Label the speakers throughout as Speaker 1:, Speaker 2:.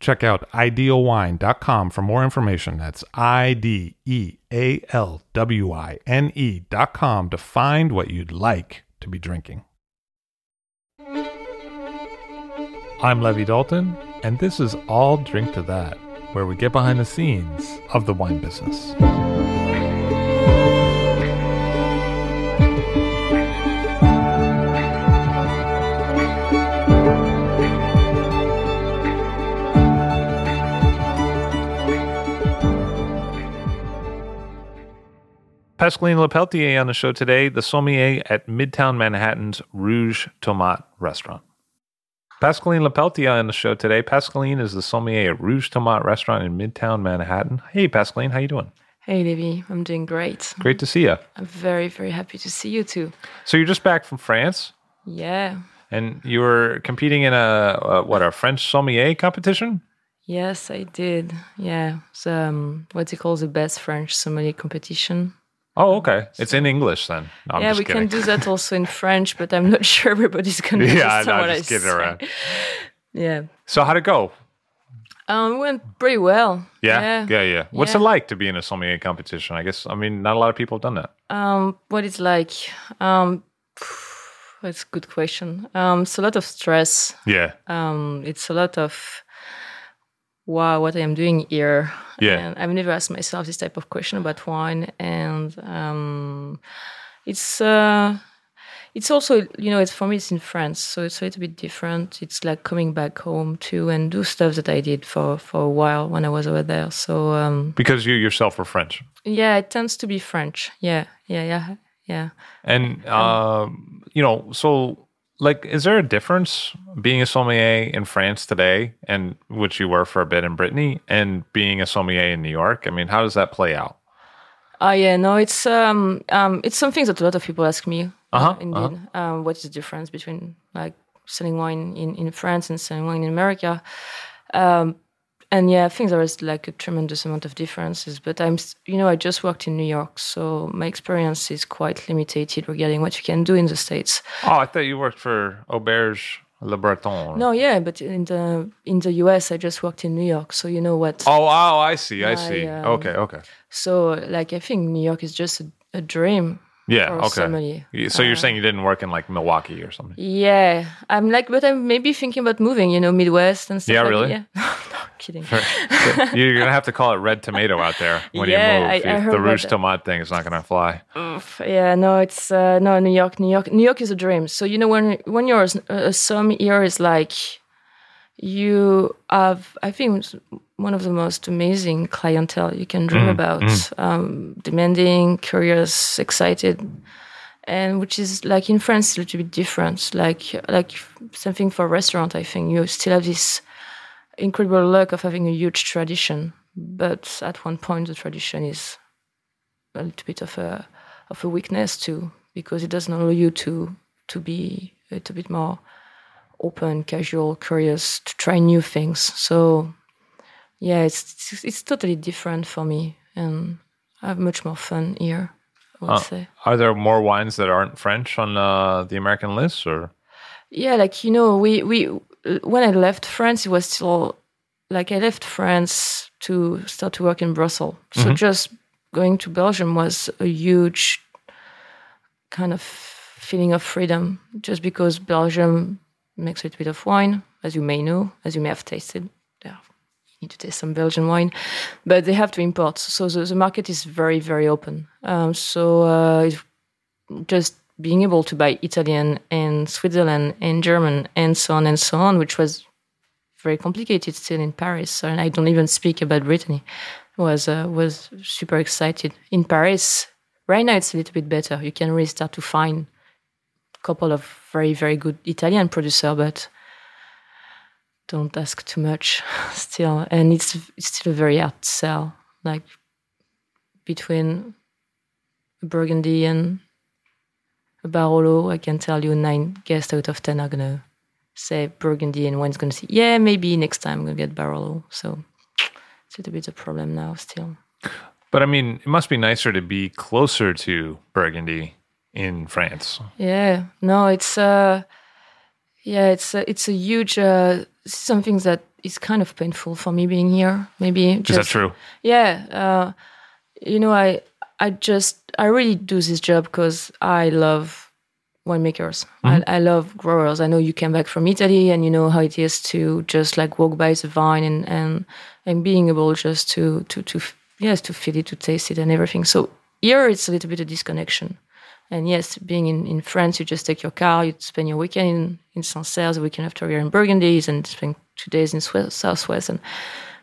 Speaker 1: Check out idealwine.com for more information. That's I D E A L W I N E.com to find what you'd like to be drinking. I'm Levi Dalton, and this is I'll Drink to That, where we get behind the scenes of the wine business. Pascaline Lepeltier on the show today, the sommelier at Midtown Manhattan's Rouge Tomate restaurant. Pascaline Lepeltier on the show today. Pascaline is the sommelier at Rouge Tomate restaurant in Midtown Manhattan. Hey, Pascaline, how you doing?
Speaker 2: Hey, Levi. I'm doing great.
Speaker 1: Great to see you.
Speaker 2: I'm very, very happy to see you too.
Speaker 1: So you're just back from France,
Speaker 2: Yeah.
Speaker 1: and you were competing in a, a what a French sommelier competition.
Speaker 2: Yes, I did. Yeah. So, um, what he calls the best French sommelier competition.
Speaker 1: Oh, okay. It's in English then. No,
Speaker 2: yeah, we
Speaker 1: kidding.
Speaker 2: can do that also in French, but I'm not sure everybody's going to
Speaker 1: Yeah,
Speaker 2: understand
Speaker 1: no,
Speaker 2: what
Speaker 1: just
Speaker 2: I
Speaker 1: kidding
Speaker 2: say.
Speaker 1: around.
Speaker 2: Yeah.
Speaker 1: So how'd it go?
Speaker 2: Um, it went pretty well.
Speaker 1: Yeah, yeah, yeah. What's
Speaker 2: Yeah.
Speaker 1: it like to be in a sommelier competition? I guess I mean not a lot of people have done that.
Speaker 2: Um, what it's like? Um, that's a good question. Um, it's a lot of stress.
Speaker 1: Yeah,
Speaker 2: um, it's a lot of wow what i am doing here.
Speaker 1: Yeah.
Speaker 2: and i've never asked myself this type of question about wine. And um, it's uh, it's also you know it's for me it's in france. So it's a little bit different. It's like coming back home too and do stuff that i did for for a while when i was over there. So um,
Speaker 1: because you yourself are French,
Speaker 2: yeah it tends to be french. Yeah yeah yeah yeah.
Speaker 1: And um, you know, so like, is there a difference being a sommelier in France today, and which you were for a bit in Brittany, and being a sommelier in New York? I mean, how does that play out?
Speaker 2: Oh yeah, no, it's um um it's something that a lot of people ask me.
Speaker 1: Uh-huh,
Speaker 2: indeed, um, what is the difference between like selling wine in in France and selling wine in America? Um, and yeah, I think there is like a tremendous amount of differences. But I'm, you know, I just worked in New York, so my experience is quite limited regarding what you can do in the states.
Speaker 1: Oh, I thought you worked for Auberge Le Breton.
Speaker 2: No, yeah, but in the in the US, I just worked in New York, so you know what.
Speaker 1: Oh, oh, I see, I
Speaker 2: I,
Speaker 1: see.
Speaker 2: um,
Speaker 1: okay, okay.
Speaker 2: So like, I think New York is just a, a dream.
Speaker 1: Yeah, okay.
Speaker 2: sommelier.
Speaker 1: So you're
Speaker 2: Uh,
Speaker 1: saying you didn't work in like Milwaukee or something?
Speaker 2: Yeah, I'm like, but I'm maybe thinking about moving, you know, Midwest and stuff.
Speaker 1: Yeah,
Speaker 2: like
Speaker 1: really?
Speaker 2: Yeah, no, I'm kidding.
Speaker 1: You're gonna have to call it red tomato out there when
Speaker 2: Yeah,
Speaker 1: you move.
Speaker 2: I- I heard
Speaker 1: the Rouge
Speaker 2: that.
Speaker 1: Tomate thing is not gonna fly.
Speaker 2: Oof, yeah, no, it's uh, no New York. New York, New York is a dream. So you know, when when you're a, a some here is like you have. I think one of the most amazing clientele you can dream about. Um, demanding, curious, excited. And which is like in France, a little bit different. Like like something for a restaurant. I think you still have this incredible luck of having a huge tradition, but at one point the tradition is a little bit of a of a weakness too, because it doesn't allow you to to be a little bit more open, casual, curious, to try new things. So yeah, it's it's, it's totally different for me, and I have much more fun here. I would
Speaker 1: Uh,
Speaker 2: say.
Speaker 1: Are there more wines that aren't French on uh, the American list, or
Speaker 2: Yeah, like you know, we we when I left France, it was still like I left France to start to work in Brussels. So just going to Belgium was a huge kind of feeling of freedom, just because Belgium a little bit of wine, as you may know, as you may have tasted. Yeah, you need to taste some Belgian wine, but they have to import. So the, the market is very very open. Um, so uh, just being able to buy Italian and Switzerland and German and so on and so on, which was very complicated still in Paris. And I don't even speak about Brittany. Was uh, was super excited in Paris. Right now, it's a little bit better. You can really start to find couple of very very good Italian producer, but don't ask too much still. And it's, it's still a very hard sell. Like between Burgundy and Barolo, I can tell you nine guests out of ten are gonna say Burgundy, and one's gonna say, "Yeah, maybe next time I'm gonna get Barolo." So it's a little bit a problem now still.
Speaker 3: But I mean, it must be nicer to be closer to Burgundy in France.
Speaker 2: Yeah, no, it's uh, yeah, it's a, it's a huge uh, something that is kind of painful for me being here. Maybe
Speaker 3: is that true?
Speaker 2: Yeah, uh, you know, I I just I really do this job because I love winemakers. Mm-hmm. I, I love growers. I know you came back from Italy and you know how it is to just like walk by the vine and and and being able just to to to yes to feel it, to taste it, and everything. So here it's a little bit of disconnection. And yes, being in, in France, you just take your car, you spend your weekend in, in Sancerre, the weekend after you're in Burgundy, and spend two days in Swiss, Southwest. And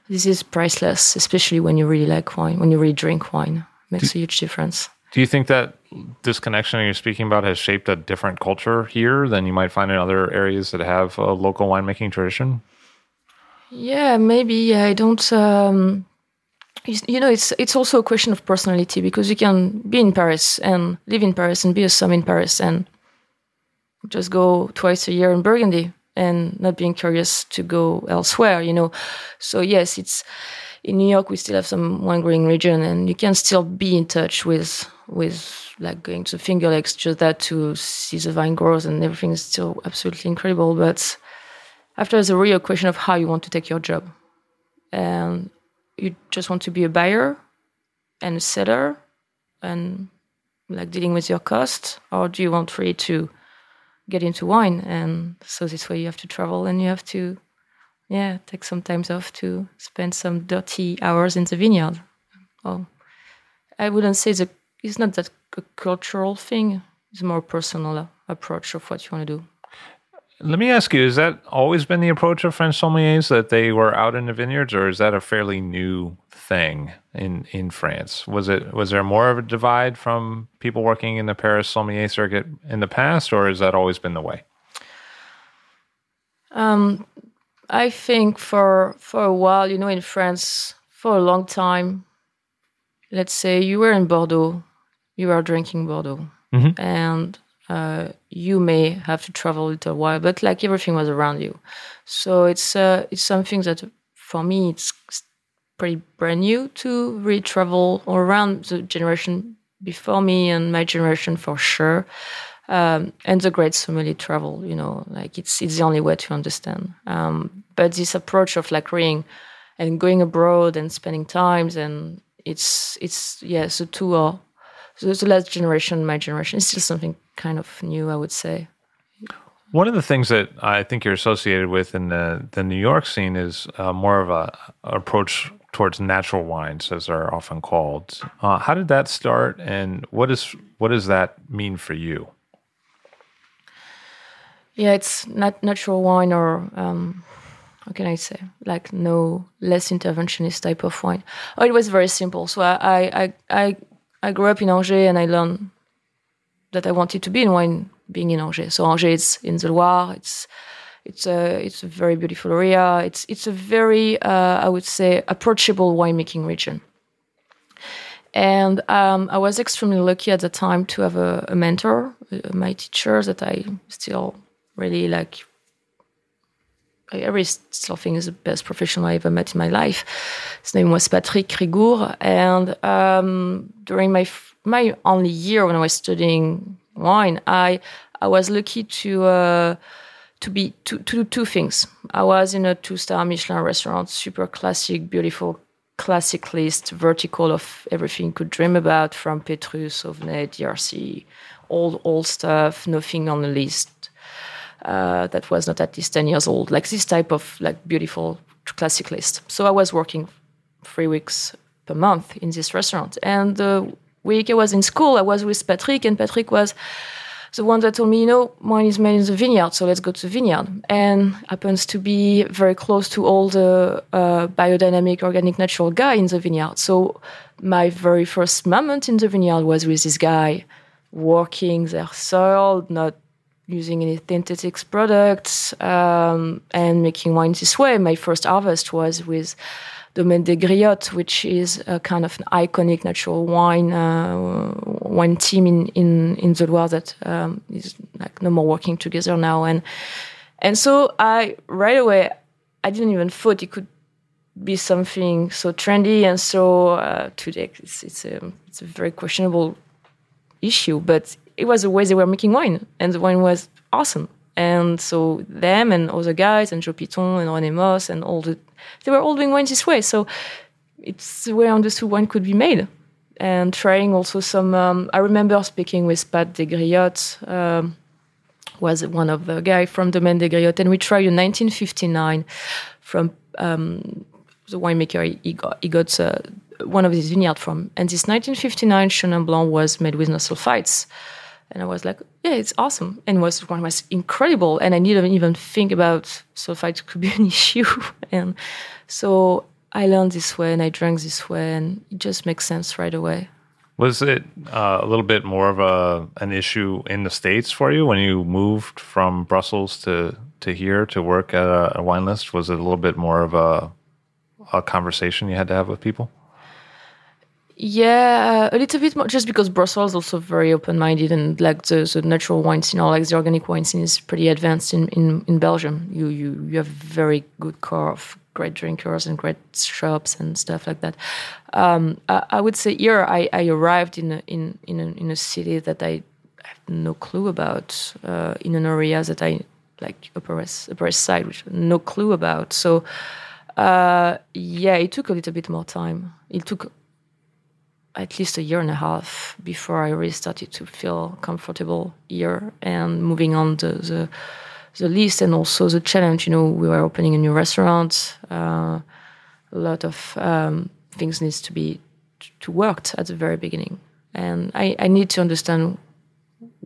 Speaker 2: this is priceless, especially when you really like wine, when you really drink wine. It makes do, a huge difference.
Speaker 3: Do you think that this connection you're speaking about has shaped a different culture here than you might find in other areas that have a local winemaking tradition?
Speaker 2: Yeah, maybe. I don't. Um, you know, it's it's also a question of personality because you can be in Paris and live in Paris and be a somm in Paris and just go twice a year in Burgundy and not being curious to go elsewhere. You know, so yes, it's in New York. We still have some wine growing region, and you can still be in touch with with like going to Finger Lakes just that to see the vine growth and everything is still absolutely incredible. But after, there's a real question of how you want to take your job. And you just want to be a buyer and a seller and like dealing with your costs or do you want really to get into wine? And so this way you have to travel and you have to yeah take some time off to spend some dirty hours in the vineyard. Well i wouldn't say that it's not that a cultural thing it's more personal approach of what you want to do
Speaker 3: let me ask you: Has that always been the approach of French sommeliers that they were out in the vineyards, or is that a fairly new thing in in France? Was it was there more of a divide from people working in the Paris sommelier circuit in the past, or has that always been the way?
Speaker 2: Um, I think for for a while, you know, in France, for a long time, let's say you were in Bordeaux, you were drinking Bordeaux, mm-hmm. and uh, you may have to travel a little while, but like everything was around you. So it's uh, it's something that for me it's pretty brand new to really travel around the generation before me and my generation for sure. Um, and the great sommelier travel, you know, like it's it's the only way to understand. Um, but this approach of like reading and going abroad and spending times and it's it's yeah, the two are so the last generation, my generation, is still something kind of new, I would say.
Speaker 3: One of the things that I think you're associated with in the, the New York scene is uh, more of a, approach towards natural wines, as they're often called. Uh, how did that start, and what is what does that mean for you?
Speaker 2: Yeah, it's not natural wine, or um, how can I say, like no less interventionist type of wine. Oh, it was very simple. So I I I I grew up in Angers and I learned that I wanted to be in wine being in Angers. So Angers is in the Loire. It's it's a it's a very beautiful area. It's it's a very uh, I would say approachable winemaking region. And um, I was extremely lucky at the time to have a, a mentor, my teacher that I still really like Still think is the best professional I ever met in my life. His name was Patrick Rigour, and um, during my my only year when I was studying wine, I I was lucky to uh, to be to, to do two things. I was in a two star Michelin restaurant, super classic, beautiful, classic list, vertical of everything you could dream about, from Petrus, Sauvigny, DRC, all old stuff, nothing on the list uh, that was not at least 10 years old, like this type of like beautiful classic list. So I was working three weeks per month in this restaurant. And the week I was in school, I was with Patrick, and Patrick was the one that told me, you know, wine is made in the vineyard, so let's go to the vineyard. And happens to be very close to all the uh, biodynamic, organic, natural guy in the vineyard. So my very first moment in the vineyard was with this guy working their soil, not using any synthetics products, um, and making wine this way. My first harvest was with Domaine des Griottes, which is a kind of an iconic natural wine uh, wine team in in in the Loire that um, is like no more working together now, and and so I right away I didn't even thought it could be something so trendy and so uh, today it's it's a it's a very questionable issue, but it was the way they were making wine, and the wine was awesome. And so them and other guys and Jo Pithon and René Mosse and all the they were all doing wine this way. So it's the way I understood wine could be made. And trying also some. Um, I remember speaking with Pat de Griotte, um, was one of the guy from Domaine des Griottes, and we tried in 1959 from um, the winemaker he got, he got uh, one of his vineyard from. And this 1959 Chenin Blanc was made with no sulfites. And I was like, yeah, it's awesome. And was one was incredible. And I didn't even think about sulfites could be an issue. and so I learned this way and I drank this way and it just makes sense right away.
Speaker 3: Was it uh, a little bit more of a an issue in the states for you when you moved from Brussels to to here to work at a, a wine list? Was it a little bit more of a a conversation you had to have with people?
Speaker 2: Yeah, a little bit more, just because Brussels is also very open-minded and like the, the natural wine scene or like the organic wine scene is pretty advanced in, in, in Belgium. You, you you have very good core of great drinkers and great shops and stuff like that. Um, I, I, would say here I, I arrived in a, in in a, in a city that I have no clue about, uh, in an area that I like Upper West, Upper West Side, which no clue about. So uh, yeah, it took a little bit more time. It took at least a year and a half before I really started to feel comfortable here and moving on the, the, the list and also the challenge. You know, we were opening a new restaurant. Uh, a lot of um, things needs to be to worked at the very beginning, and I, I need to understand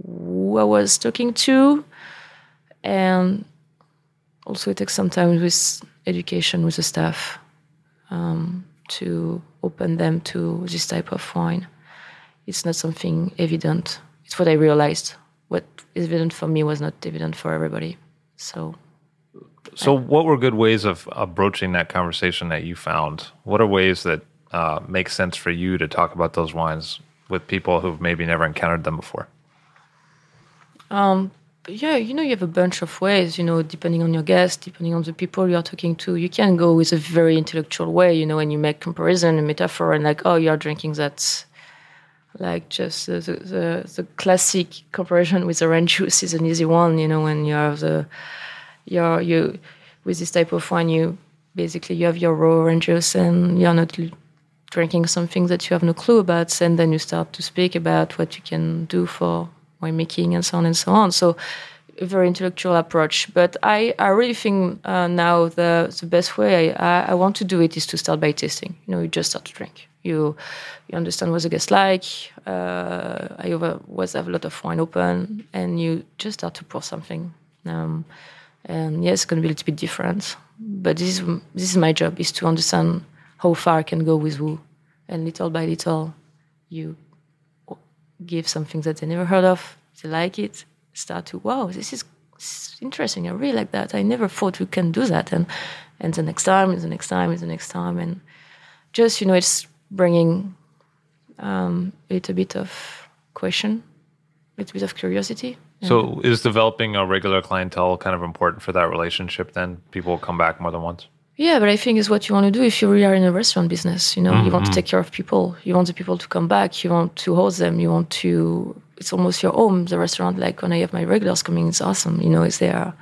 Speaker 2: who I was talking to, and also it takes some time with education with the staff. Um, to open them to this type of wine. It's not something evident. It's what I realized. What is evident for me was not evident for everybody. So.
Speaker 3: So, I, what were good ways of, broaching that conversation that you found? What are ways that uh, make sense for you to talk about those wines with people who've maybe never encountered them before?
Speaker 2: Um, yeah, you know, you have a bunch of ways, you know, depending on your guest, depending on the people you're talking to. You can go with a very intellectual way, you know, and you make comparison and metaphor and like, oh, you're drinking that. Like just the, the, the classic comparison with orange juice is an easy one, you know, when you have the, you're, you, with this type of wine, you basically you have your raw orange juice and you're not drinking something that you have no clue about. And then you start to speak about what you can do for winemaking and so on and so on. So a very intellectual approach. But I, I really think uh, now the the best way I, I want to do it is to start by tasting. You know, you just start to drink. You you understand what the guest like. Uh, I always have a lot of wine open, and you just start to pour something. Um, and yes, it's going to be a little bit different. But this is this is my job: is to understand how far I can go with who, and little by little, you give something that they never heard of, they like it, start to, wow, this is, interesting. I really like that. I never thought we can do that. And, and the next time, and the next time, and the next time. And just, you know, it's bringing um, a little bit of question, a little bit of curiosity.
Speaker 3: So, is developing a regular clientele kind of important for that relationship then? People come back more than once?
Speaker 2: Yeah, but I think it's what you want to do if you really are in a restaurant business. You know, mm-hmm. you want to mm-hmm. take care of people. You want the people to come back. You want to host them. You want to. It's almost your home. The restaurant, like when I have my regulars coming, it's awesome. You know, it's there.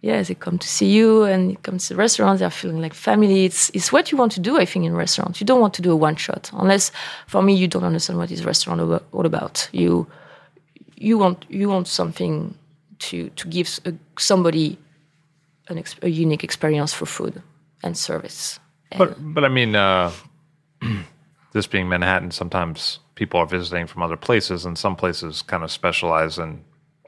Speaker 2: Yeah, they come to see you and it comes to the restaurant. They're feeling like family. It's it's what you want to do. I think in restaurants, you don't want to do a one shot unless, for me, you don't understand what is restaurant all about. You you want you want something to to give a, somebody an, a unique experience for food and service.
Speaker 3: But but I mean, uh, this being Manhattan, sometimes people are visiting from other places, and some places kind of specialize in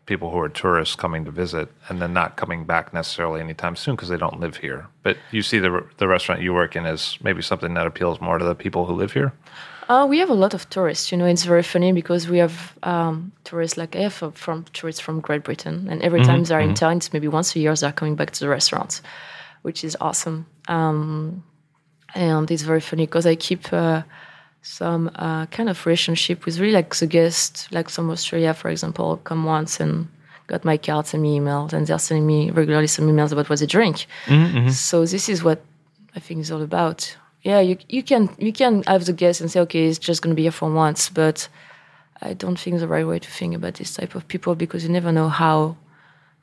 Speaker 1: people who are tourists coming to visit and then not coming back necessarily anytime soon because they don't live here. But you see the the restaurant you work in as maybe something that appeals more to the people who live here.
Speaker 2: Uh, we have a lot of tourists. You know, it's very funny because we have um, tourists like I have from, from tourists from Great Britain, and every time they're in town, it's maybe once a year they're coming back to the restaurant, which is awesome. Um, and it's very funny because I keep uh, some uh, kind of relationship with really like the guests, like some Australia, for example, come once and got my card, send me emails, and they're sending me regularly some emails about what they drink. So this is what I think is all about. Yeah, you you can you can have the guest and say, okay, it's just going to be here for once, but I don't think the right way to think about this type of people because you never know how.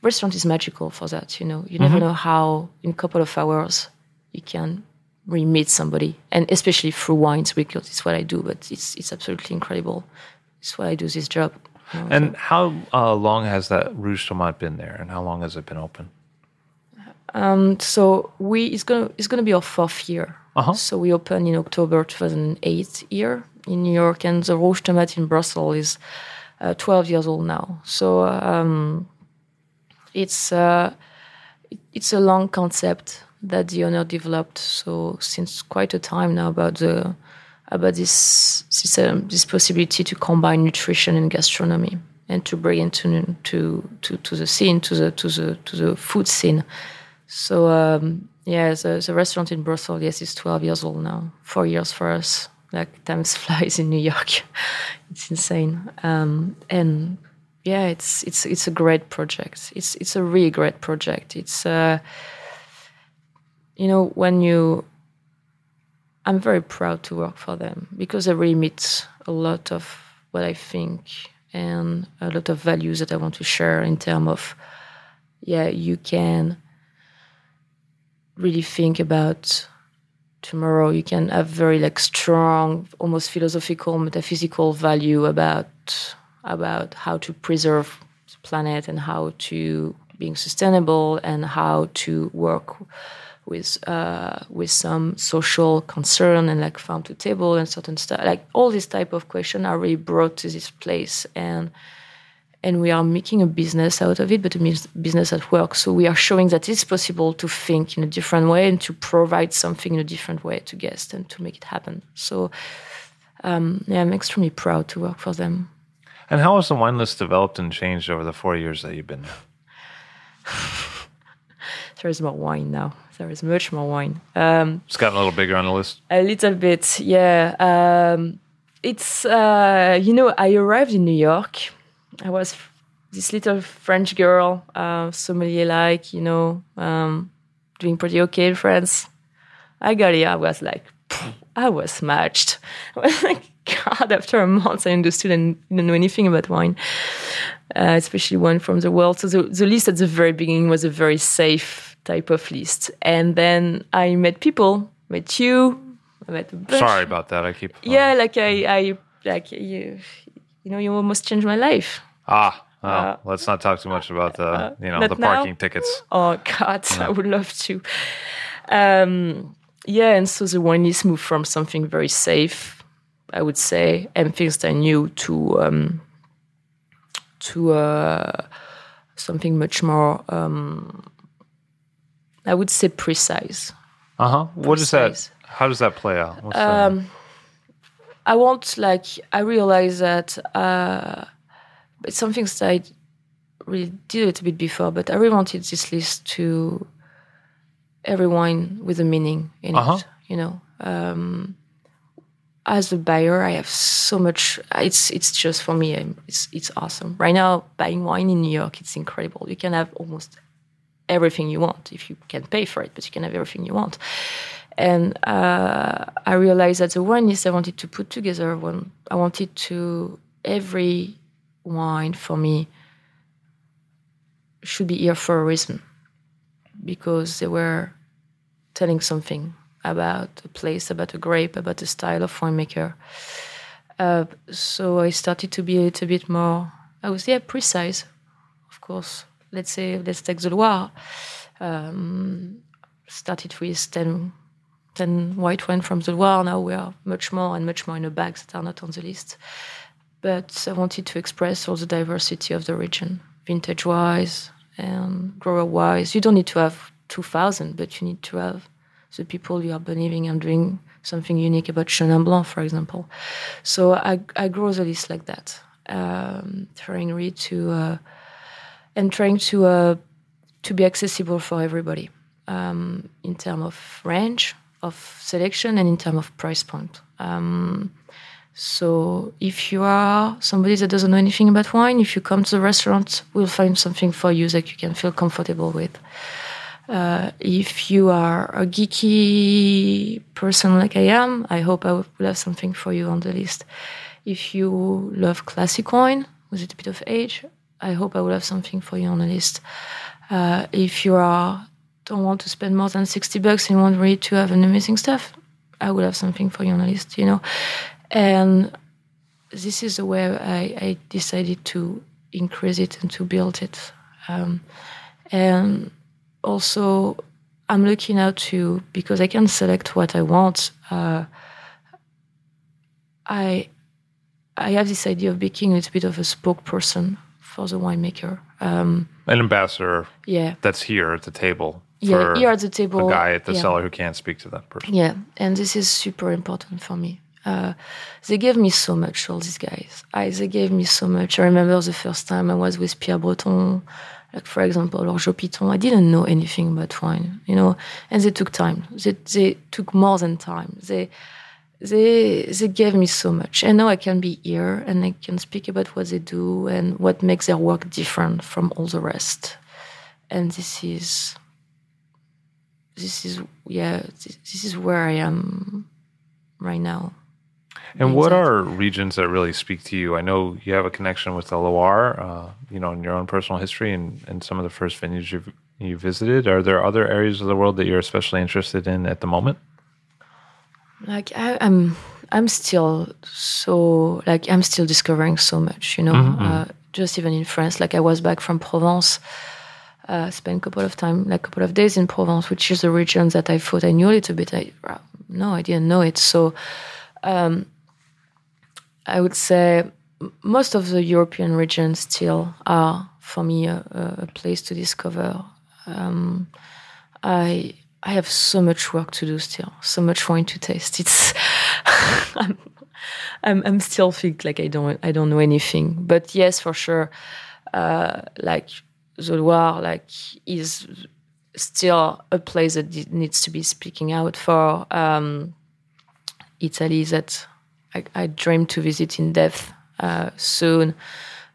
Speaker 2: Restaurant is magical for that, you know. You never know how in a couple of hours you can really meet somebody, and especially through wines because it's what I do. But it's it's absolutely incredible. It's what I do. This job. you know,
Speaker 1: And how uh, long has that Rouge Tomate been there, and how long has it been open?
Speaker 2: So we it's gonna it's gonna be our fourth year.
Speaker 1: Uh-huh.
Speaker 2: So we opened in October 2008 here in New York, and the Rouge Tomate in Brussels is uh, 12 years old now. So um, it's uh, it's a long concept that the owner developed. So since quite a time now about the about this this, um, this possibility to combine nutrition and gastronomy and to bring into to to to the scene to the to the to the food scene. So um, yeah, the, the restaurant in Brussels, yes, is 12 years old now. Four years for us. Like time flies in New York. it's insane. Um, and yeah, it's it's it's a great project. It's it's a really great project. It's uh, you know when you. I'm very proud to work for them because they really meet a lot of what I think and a lot of values that I want to share in terms of yeah, you can really think about tomorrow. You can have very like strong, almost philosophical, metaphysical value about about how to preserve the planet and how to being sustainable and how to work with uh, with some social concern and like farm to table and certain stuff. Like all these type of questions are really brought to this place and and we are making a business out of it, but a business at work. So we are showing that it's possible to think in a different way and to provide something in a different way to guests and to make it happen. So um, yeah, I'm extremely proud to work for them.
Speaker 1: And how has the wine list developed and changed over the four years that you've been there?
Speaker 2: There is more wine now. There is much more wine. Um,
Speaker 1: It's gotten a little bigger on the list.
Speaker 2: A little bit, yeah. Um, it's uh, you know, I arrived in New York. I was this little French girl, uh, sommelier like, you know, um, doing pretty okay in France. I got here. I was like, I was smashed. I was like, God, after a month, I understood and didn't know anything about wine, uh, especially one from the world. So the, the list at the very beginning was a very safe type of list. And then I met people, met you, I met.
Speaker 1: Sorry about that. I keep.
Speaker 2: Yeah, like I, I, like you, you know, you almost changed my life.
Speaker 1: Ah. Well, let's not talk too much about the you know the
Speaker 2: now.
Speaker 1: parking tickets.
Speaker 2: Oh God, I would love to. Um, yeah, and so the wine list moved from something very safe, I would say, and things that I knew to um, to uh, something much more, um, I would say, precise.
Speaker 1: Uh huh. What is that? How does that play out? What's
Speaker 2: Um, I want like I realize that uh, it's something that I really did it a bit before, but I really wanted this list to every wine with a meaning in
Speaker 1: Uh-huh.
Speaker 2: it. You know, um, as a buyer, I have so much. It's it's just for me. It's it's awesome. Right now, buying wine in New York, it's incredible. You can have almost everything you want if you can pay for it, but you can have everything you want. And uh, I realized that the wine list I wanted to put together, when I wanted to every wine for me should be here for a reason, because they were telling something about a place, about a grape, about a style of winemaker. Uh, so I started to be a little bit more, I was yeah precise, of course. Let's say let's take the Loire. Um, started with 10, 10 white wine from the Loire. Now we are much more and much more in the bags that are not on the list. But I wanted to express all the diversity of the region vintage wise and grower wise. You don't need to have 2,000, but you need to have the people you are believing and doing something unique about Chenin Blanc, for example. So I, I grow the list like that, um, trying really to uh, and trying to uh, to be accessible for everybody um, in terms of range, of selection, and in terms of price point. Um, so if you are somebody that doesn't know anything about wine, if you come to the restaurant, we'll find something for you that you can feel comfortable with. Uh, if you are a geeky person like I am, I hope I will have something for you on the list. If you love classic wine with a bit of age, I hope I will have something for you on the list. Uh, if you are don't want to spend more than 60 bucks and want really to have an amazing stuff, I will have something for you on the list, you know. And this is the way I, I decided to increase it and to build it. Um, and also, I'm looking out to because I can select what I want. Uh, I I have this idea of being a little bit of a spokesperson for the winemaker. Um,
Speaker 1: An ambassador
Speaker 2: yeah,
Speaker 1: that's here at the table.
Speaker 2: yeah. Here at the table,
Speaker 1: a guy at the
Speaker 2: yeah.
Speaker 1: cellar who can't speak to that person.
Speaker 2: Yeah, and this is super important for me. Uh, they gave me so much, all these guys. I, they gave me so much. I remember the first time I was with Pierre Breton, like for example, or Jo Pithon. I didn't know anything about wine, you know, and they took time. They, they took more than time. They, they, they gave me so much. And now I can be here and I can speak about what they do and what makes their work different from all the rest. And this is, this is, yeah, this, this is where I am right now.
Speaker 1: And what are regions that really speak to you? I know you have a connection with the Loire, uh, you know, in your own personal history and, and some of the first vineyards you've, you visited. Are there other areas of the world that you're especially interested in at the moment?
Speaker 2: like I, I'm I'm still so like I'm still discovering so much, you know. Uh, just even in France, like I was back from Provence, uh, spent a couple of time, like a couple of days in Provence, which is a region that I thought I knew a little bit. I uh, no, I didn't know it. So um, I would say most of the European regions still are for me a, a place to discover. Um, I I have so much work to do still, so much wine to taste. It's I'm, I'm I'm still think like I don't I don't know anything. But yes, for sure, uh, like the Loire, like is still a place that needs to be speaking out for. Um, Italy that I, I dream to visit in depth uh, soon.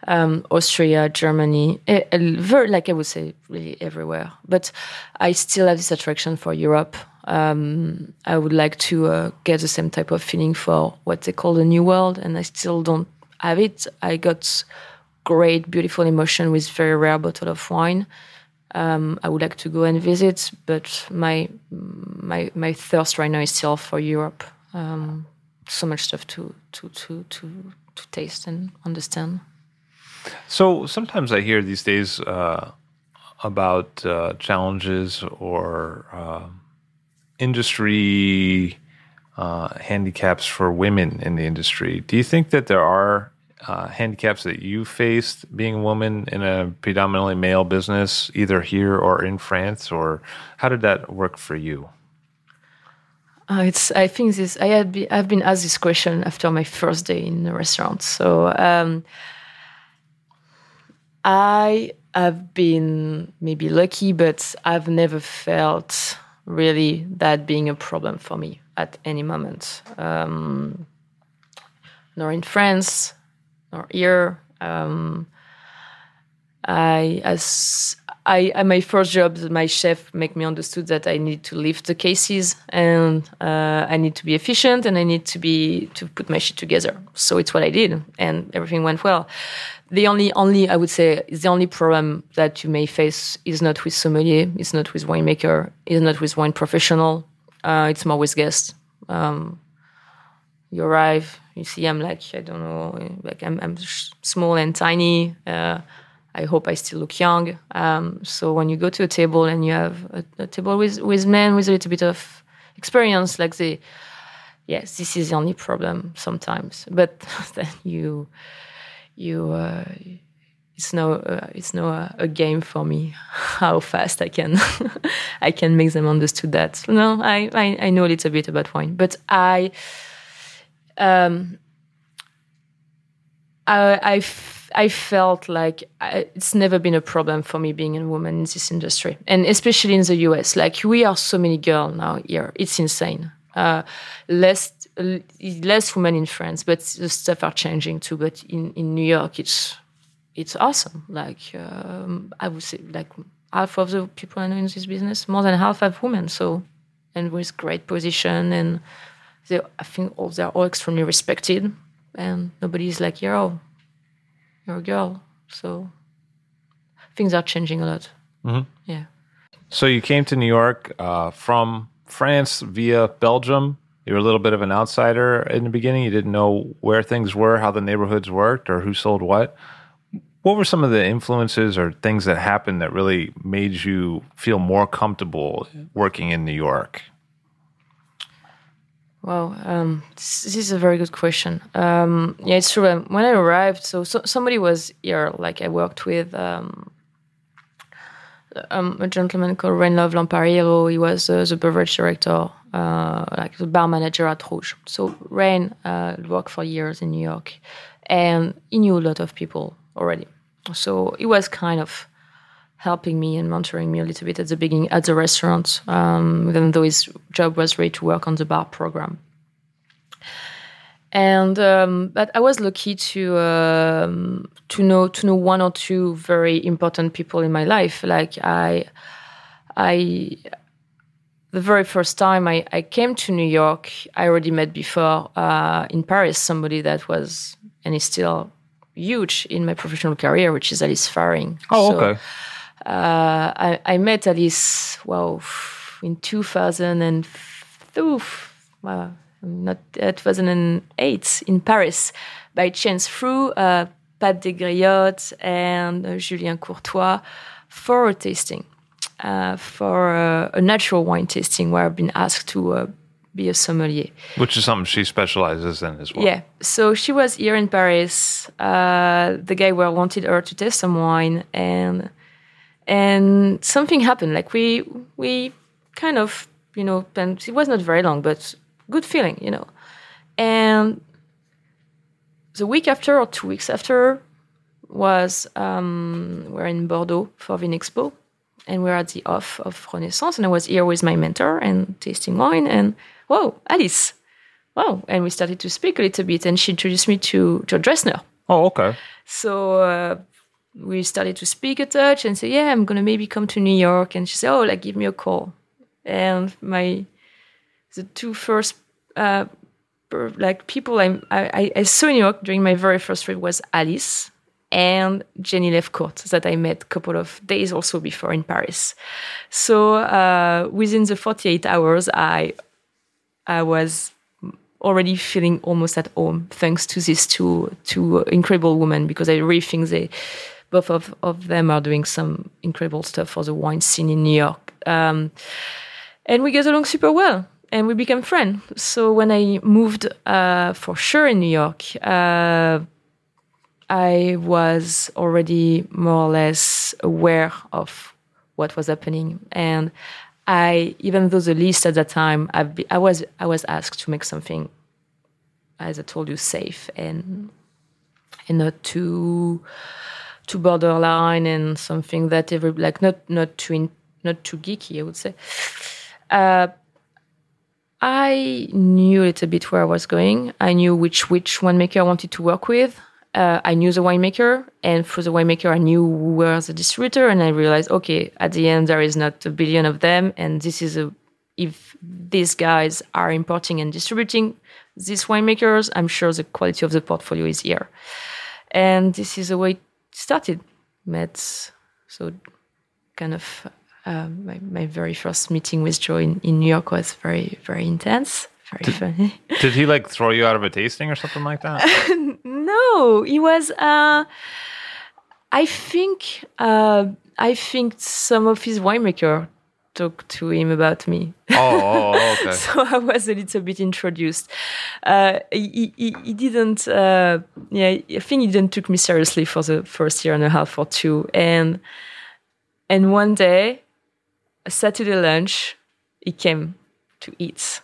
Speaker 2: Um, Austria, Germany, eh, eh, very like I would say, really everywhere. But I still have this attraction for Europe. Um, I would like to uh, get the same type of feeling for what they call the New World, and I still don't have it. I got great, beautiful emotion with very rare bottle of wine. Um, I would like to go and visit, but my my my thirst right now is still for Europe. Um, so much stuff to to to to to taste and understand.
Speaker 1: So sometimes I hear these days uh, about uh, challenges or uh, industry handicaps for women in the industry. Do you think that there are uh, handicaps that you faced being a woman in a predominantly male business, either here or in France, or how did that work for you?
Speaker 2: Uh, it's. I think this. I had. Be, I've been asked this question after my first day in the restaurant. So um, I have been maybe lucky, but I've never felt really that being a problem for me at any moment. Um, nor in France, nor here. Um, I as I my first job, my chef make me understood that I need to lift the cases and uh, I need to be efficient and I need to be to put my shit together. So it's what I did, and everything went well. The only only I would say is the only problem that you may face is not with sommelier, it's not with winemaker, it's not with wine professional. Uh, it's more with guests. Um, you arrive, you see I'm like I don't know, like I'm, I'm small and tiny. Uh, I hope I still look young. Um, so when you go to a table and you have a, a table with with men with a little bit of experience, like they, yes, this is the only problem sometimes. But then you you uh, it's no uh, it's no uh, a game for me how fast I can I can make them understood that. No, I, I, I know a little bit about wine, but I um I I, f- I felt like I, it's never been a problem for me being a woman in this industry, and especially in the US. Like we are so many girls now here, it's insane. Uh, less less women in France, but the stuff are changing too. But in in New York, it's it's awesome. Like um, I would say, like half of the people I know in this business, more than half have women. So, and with great position, and they, I think all they're all extremely respected, and nobody's like, "Yo, you're a girl." So, things are changing a lot.
Speaker 1: Mhm.
Speaker 2: Yeah.
Speaker 1: So you came to New York uh, from France via Belgium. You were a little bit of an outsider in the beginning. You didn't know where things were, how the neighborhoods worked, or who sold what. What were some of the influences or things that happened that really made you feel more comfortable working in New York?
Speaker 2: Wow, um, this, is a very good question. Um, yeah, it's true. When I arrived, so, so somebody was here. Like I worked with um, um, a gentleman called Rainlove Lampariello. He was uh, the beverage director, uh, like the bar manager at Rouge. So Rain uh, worked for years in New York, and he knew a lot of people already. So he was kind of helping me and mentoring me a little bit at the beginning at the restaurant, um, even though his job was really to work on the bar program. And um, but I was lucky to um, to know to know one or two very important people in my life. Like I, I, the very first time I, I came to New York, I already met before uh, in Paris somebody that was and is still huge in my professional career, which is Alice Feiring.
Speaker 1: Oh,
Speaker 2: So,
Speaker 1: okay.
Speaker 2: Uh, I, I met Alice, well, in 2000 and oof, not uh, 2008 in Paris by chance through uh, Pat Desgriottes and uh, Julien Courtois for a tasting, uh, for uh, a natural wine tasting where I've been asked to uh, be a sommelier.
Speaker 1: Which is something she specializes in as well.
Speaker 2: Yeah. So she was here in Paris. Uh, the guy where wanted her to taste some wine, and and something happened. Like we we kind of you know, and it was not very long, but good feeling, you know. And the week after or two weeks after was um, we're in Bordeaux for Vinexpo, and we're at the off of Renaissance, and I was here with my mentor and tasting wine, and whoa, Alice, wow, and we started to speak a little bit, and she introduced me to to Dressner.
Speaker 1: Oh, okay.
Speaker 2: So uh, we started to speak a touch and say, yeah, I'm gonna maybe come to New York, and she said, oh, like give me a call, and my the two first uh, like people I I- I saw in New York during my very first trip was Alice and Jenny Lefcourt that I met a couple of days also before in Paris. So uh, within the 48 hours, I I was already feeling almost at home thanks to these two two incredible women because I really think they both of, of them are doing some incredible stuff for the wine scene in New York. Um, and we get along super well and we became friends. So when I moved uh, for sure in New York, uh, I was already more or less aware of what was happening, and I, even though the list at that time, be, I was I was asked to make something, as I told you, safe and and not too too borderline and something that every like not not too in, not too geeky, I would say. Uh, I knew a little bit where I was going. I knew which which winemaker I wanted to work with. Uh, I knew the winemaker, and for the winemaker, I knew who was the distributor, and I realized, okay, at the end, there is not a billion of them, and this is a if these guys are importing and distributing these winemakers, I'm sure the quality of the portfolio is here. And this is a way started. Met so kind of uh, my, my very first meeting with Joe in, in New York was very, very intense, very funny.
Speaker 1: Did he like throw you out of a tasting or something like that?
Speaker 2: no, he was. Uh, I think. Uh, I think some of his winemaker talk to him about me.
Speaker 1: Oh, oh, oh, okay.
Speaker 2: so I was a little bit introduced. Uh, he, he, he didn't, uh, yeah, I think he didn't took me seriously for the first year and a half or two. And and one day, a Saturday lunch, he came to eat,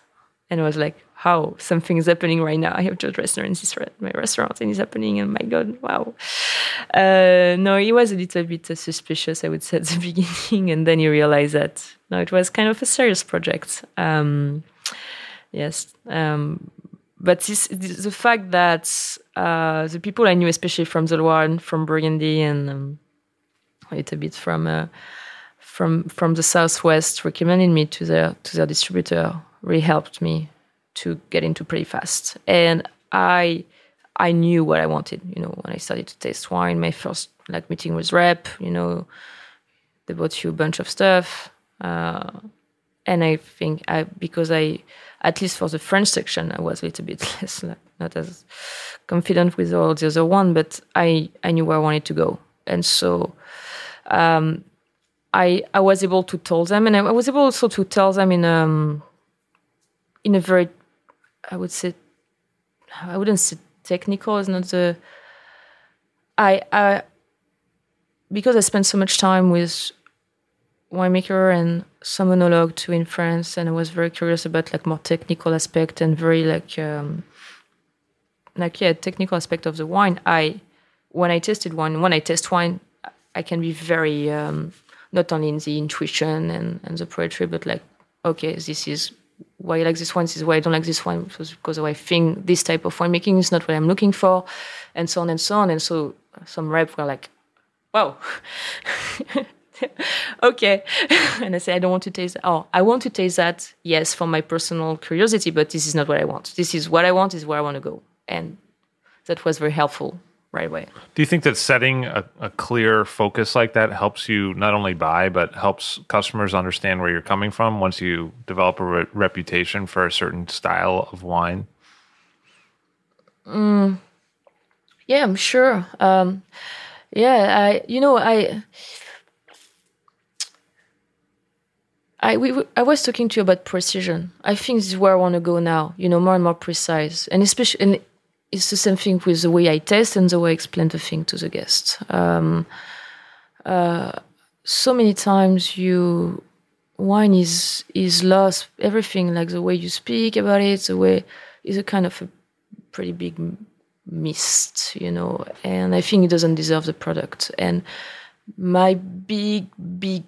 Speaker 2: and I was like, "How something is happening right now? I have just restaurant, this my restaurant, and it's happening, and my God, wow!" Uh, no, he was a little bit uh, suspicious, I would say, at the beginning, and then he realized that no, it was kind of a serious project. Um, yes. Um, but this, this, the fact that uh, the people I knew, especially from the Loire, from Burgundy, and um, a little bit from uh, from from the southwest, recommended me to their to their distributor, really helped me to get into pretty fast. And I I knew what I wanted. You know, when I started to taste wine, my first like meeting was rep. You know, they bought you a bunch of stuff. Uh, and I think I because I at least for the French section I was a little bit less like, not as confident with all the other one, but I I knew where I wanted to go, and so um, I I was able to tell them, and I was able also to tell them in um in a very I would say I wouldn't say technical is not the I I because I spent so much time with winemaker and some oenologue too in France, and I was very curious about like more technical aspect and very like um, like yeah technical aspect of the wine. I when I tasted wine, when I test wine, I can be very um, not only in the intuition and, and the poetry, but like okay, this is why I like this one, this is why I don't like this one, because I think this type of winemaking is not what I'm looking for, and so on and so on. And so some rep were like, wow. okay. and I say, I don't want to taste that. Oh, I want to taste that, yes, for my personal curiosity, but this is not what I want. This is what I want, is where I want to go. And that was very helpful right away.
Speaker 1: Do you think that setting a, a clear focus like that helps you not only buy, but helps customers understand where you're coming from once you develop a re- reputation for a certain style of wine?
Speaker 2: Mm, yeah, I'm sure. Um, yeah, I, you know, I, I, we, I was talking to you about precision. I think this is where I want to go now. You know, more and more precise, and especially, and it's the same thing with the way I test and the way I explain the thing to the guest. Um, uh, so many times, you wine is is lost. Everything like the way you speak about it, the way is a kind of a pretty big mist, you know. And I think it doesn't deserve the product. And my big, big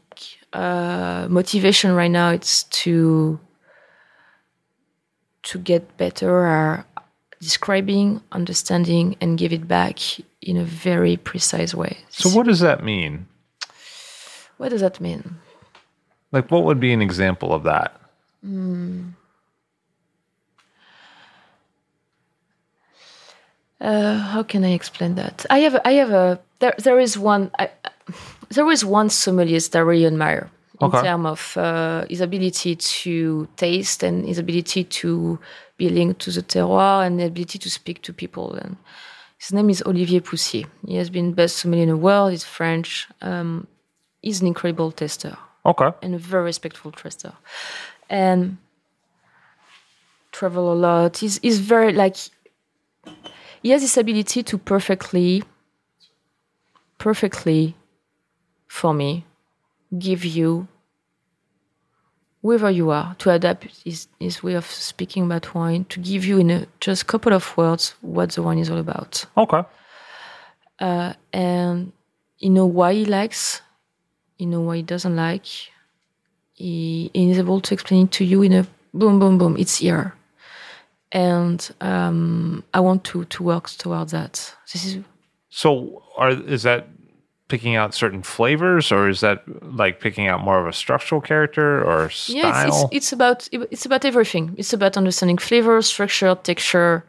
Speaker 2: uh, motivation right now it's to to get better at describing, understanding, and give it back in a very precise way.
Speaker 1: So, what does that mean?
Speaker 2: What does that mean?
Speaker 1: Like, what would be an example of that?
Speaker 2: Mm. Uh, how can I explain that? I have, I have a there. There is one. I, there is one sommelier that I really admire in
Speaker 1: Okay.
Speaker 2: terms of uh, his ability to taste and his ability to be linked to the terroir and the ability to speak to people. And his name is Olivier Poussier. He has been best sommelier in the world. He's French. Um, he's an incredible tester
Speaker 1: Okay.
Speaker 2: and a very respectful tester. And travel a lot. He's, he's very like he has this ability to perfectly, perfectly, for me, give you wherever you are to adapt his, his way of speaking about wine to give you in a just couple of words what the wine is all about
Speaker 1: Okay.
Speaker 2: uh, and you know why he likes, you know why he doesn't like. He, he is able to explain it to you in a boom, boom, boom. It's here, and um, I want to to work towards that. This is
Speaker 1: So, are is that picking out certain flavors, or is that like picking out more of a structural character or style?
Speaker 2: yeah, it's, it's it's about it's about everything. It's about understanding flavor, structure, texture,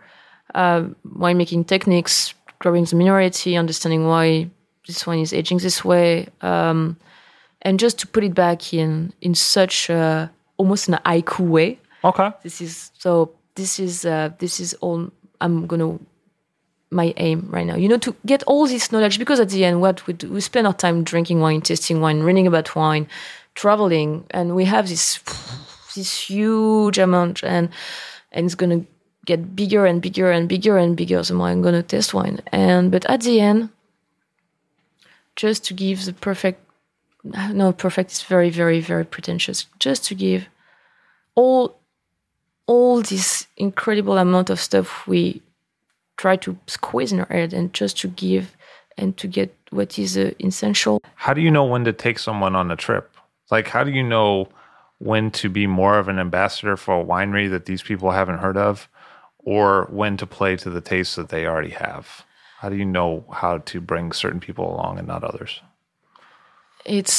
Speaker 2: uh, winemaking techniques, growing the minority, understanding why this wine is aging this way, um, and just to put it back in in such a, almost an haiku way.
Speaker 1: okay.
Speaker 2: This is so. This is uh, this is all I'm gonna my aim right now. You know, to get all this knowledge because at the end, what we do, we spend our time drinking wine, tasting wine, reading about wine, traveling, and we have this this huge amount, and and it's gonna get bigger and bigger and bigger and bigger the more I'm gonna test wine. And but at the end, just to give the perfect no perfect is very very very pretentious. Just to give all all this incredible amount of stuff we try to squeeze in our head and just to give and to get what is uh, essential.
Speaker 1: How do you know when to take someone on a trip? Like, how do you know when to be more of an ambassador for a winery that these people haven't heard of, or when to play to the taste that they already have? How do you know how to bring certain people along and not others?
Speaker 2: It's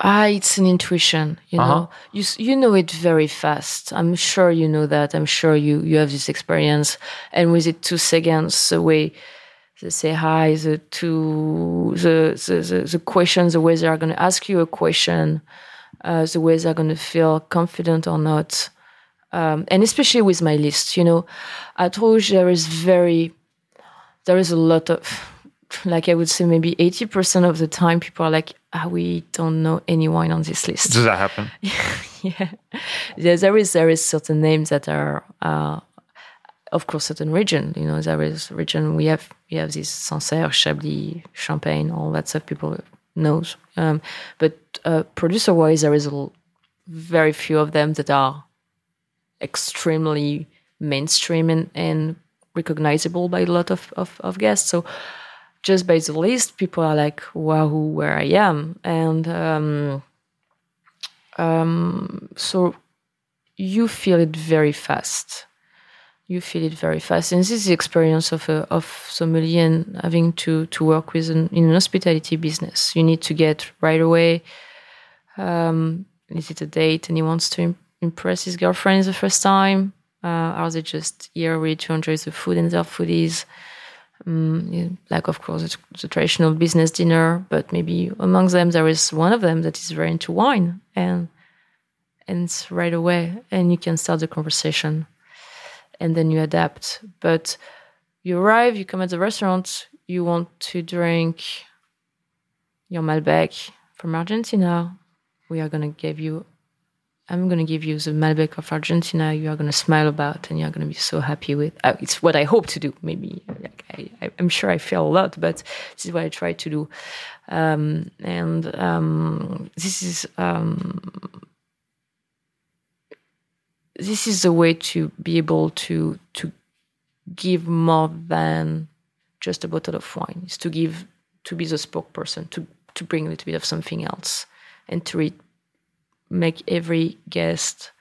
Speaker 2: ah, it's an intuition. You know,
Speaker 1: Uh-huh.
Speaker 2: you you know it very fast. I'm sure you know that. I'm sure you you have this experience. And with it, two seconds, the way they say hi, the two the the the, the questions, the way they are going to ask you a question, uh, the way they're going to feel confident or not. Um, and especially with my list, you know, at Rouge there is very there is a lot of like I would say maybe 80% of the time people are like, ah, we don't know any wine on this list.
Speaker 1: Does that happen?
Speaker 2: yeah. yeah. There is there is certain names that are uh, of course certain region. You know, there is region we have we have this Sancerre, Chablis, Champagne, all that stuff people knows. Um, but uh, producer wise there is a l- very few of them that are extremely mainstream and, and recognizable by a lot of, of, of guests. So just by the list, people are like, wow, where I am. And um, um, so you feel it very fast. You feel it very fast. And this is the experience of a, of sommelier and having to, to work with an, in an hospitality business. You need to get right away. Um, is it a date and he wants to im- impress his girlfriend the first time? Uh, are they just here really to enjoy the food and their foodies? Um, like, of course, it's the traditional business dinner, but maybe among them there is one of them that is very into wine, and and right away, and you can start the conversation, and then you adapt. But you arrive, you come at the restaurant, you want to drink your Malbec from Argentina. We are gonna give you I'm going to give you the Malbec of Argentina. You are going to smile about, and you're going to be so happy with. Uh, it's what I hope to do. Maybe like, I, I'm sure I fail a lot, but this is what I try to do. Um, and um, this is um, this is the way to be able to to give more than just a bottle of wine. Is to give to be the spokesperson to to bring a little bit of something else and to read make every guest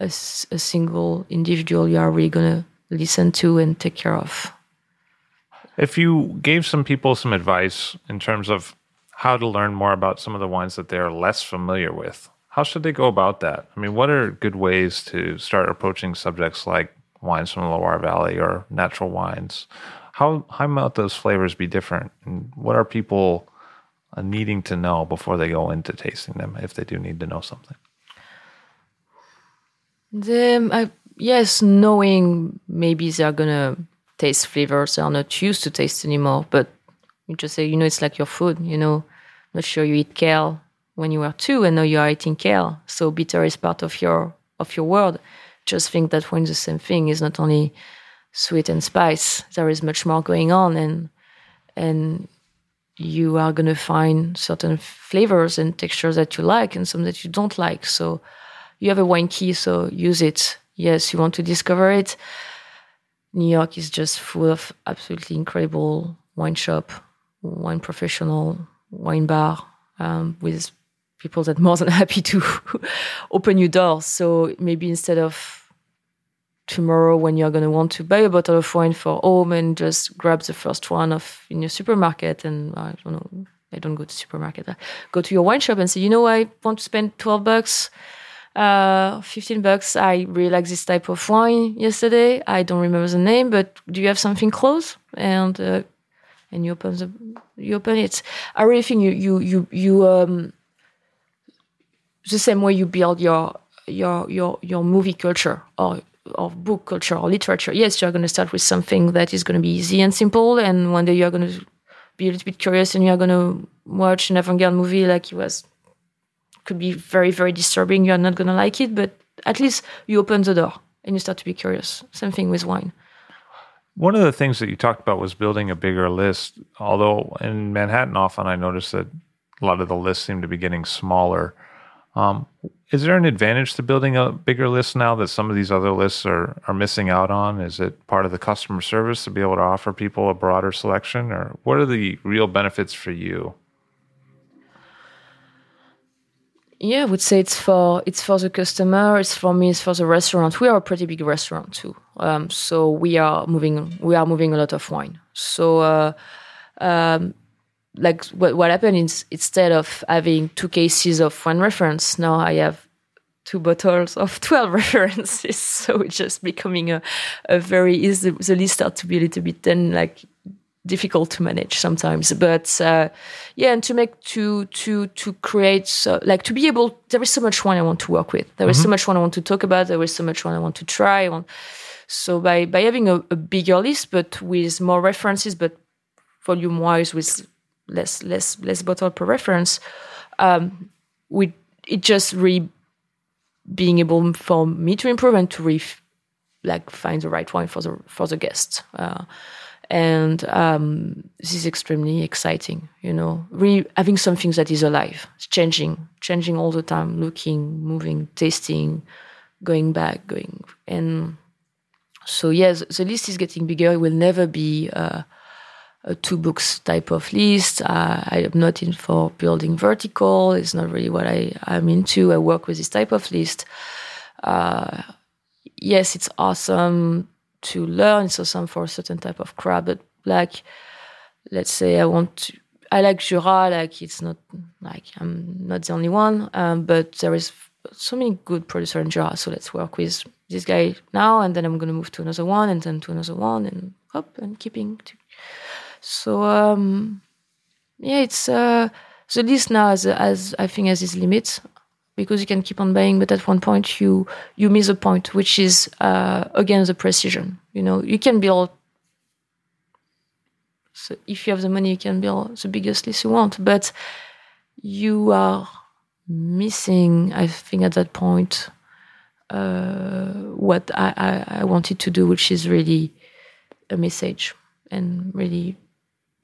Speaker 2: a, a single individual you are really going to listen to and take care of.
Speaker 1: If you gave some people some advice in terms of how to learn more about some of the wines that they are less familiar with, how should they go about that? I mean, what are good ways to start approaching subjects like wines from the Loire Valley or natural wines? How how might those flavors be different, and what are people needing to know before they go into tasting them, if they do need to know something?
Speaker 2: The, I, yes, knowing maybe they're going to taste flavors they're not used to taste anymore, but you just say, you know, it's like your food, you know, not sure you eat kale when you were two and now you are eating kale. So bitter is part of your of your world. Just think that when the same thing is not only sweet and spice, there is much more going on and and you are going to find certain flavors and textures that you like and some that you don't like. So you have a wine key, so use it. Yes, you want to discover it. New York is just full of absolutely incredible wine shop, wine professional, wine bar um, with people that more than happy to open your doors. So maybe instead of tomorrow when you're going to want to buy a bottle of wine for home and just grab the first one of in your supermarket and I don't know, I don't go to supermarket. I go to your wine shop and say, you know, I want to spend 12 bucks uh, 15 bucks. I really like this type of wine yesterday. I don't remember the name, but do you have something close? And uh, and you open the you open it. I really think you you you you um the same way you build your your your your movie culture or or book culture or literature. Yes, you're going to start with something that is going to be easy and simple, and one day you're going to be a little bit curious and you're going to watch an avant-garde movie like it was could be very, very disturbing. You're not going to like it, but at least you open the door and you start to be curious. Same thing with wine.
Speaker 1: One of the things that you talked about was building a bigger list. Although in Manhattan, often I noticed that a lot of the lists seem to be getting smaller. Um, is there an advantage to building a bigger list now that some of these other lists are, are missing out on? Is it part of the customer service to be able to offer people a broader selection, or what are the real benefits for you?
Speaker 2: Yeah, I would say it's for it's for the customer. It's for me. It's for the restaurant. We are a pretty big restaurant too, um, so we are moving. We are moving a lot of wine. So, uh, um, like what what happened is instead of having two cases of one reference, now I have two bottles of 12 references. So it's just becoming a, a very easy the list start to be a little bit then like difficult to manage sometimes. But uh, yeah and to make to to to create uh, like to be able there is so much one i want to work with. There is
Speaker 1: Mm-hmm.
Speaker 2: so much one i want to talk about. There is so much one i want to try. Want, so by by having a, a bigger list but with more references but volume wise with less less less bottle per reference um we it just being able for me to improve and to re like find the right wine for the for the guests uh, and um, this is extremely exciting you know. Really having something that is alive it's changing changing all the time looking moving tasting going back going and so yes the list is getting bigger. It will never be uh, a two books type of list uh, i am not in for building vertical it's not really what i i'm into i work with this type of list uh, yes, it's awesome to learn. It's awesome for a certain type of crowd. But like, let's say I want to, I like Jura. Like, it's not like I'm not the only one. Um, but there is so many good producers in Jura. So let's work with this guy now, and then I'm gonna move to another one, and then to another one, and up and keeping. To, so um, yeah, it's uh, the list now as as I think has its limits because you can keep on buying, but at one point you you miss a point, which is uh, again the precision. You know, you can build. So if you have the money, you can build the biggest list you want, but you are missing. I think at that point, uh, what I, I, I wanted to do, which is really a message and really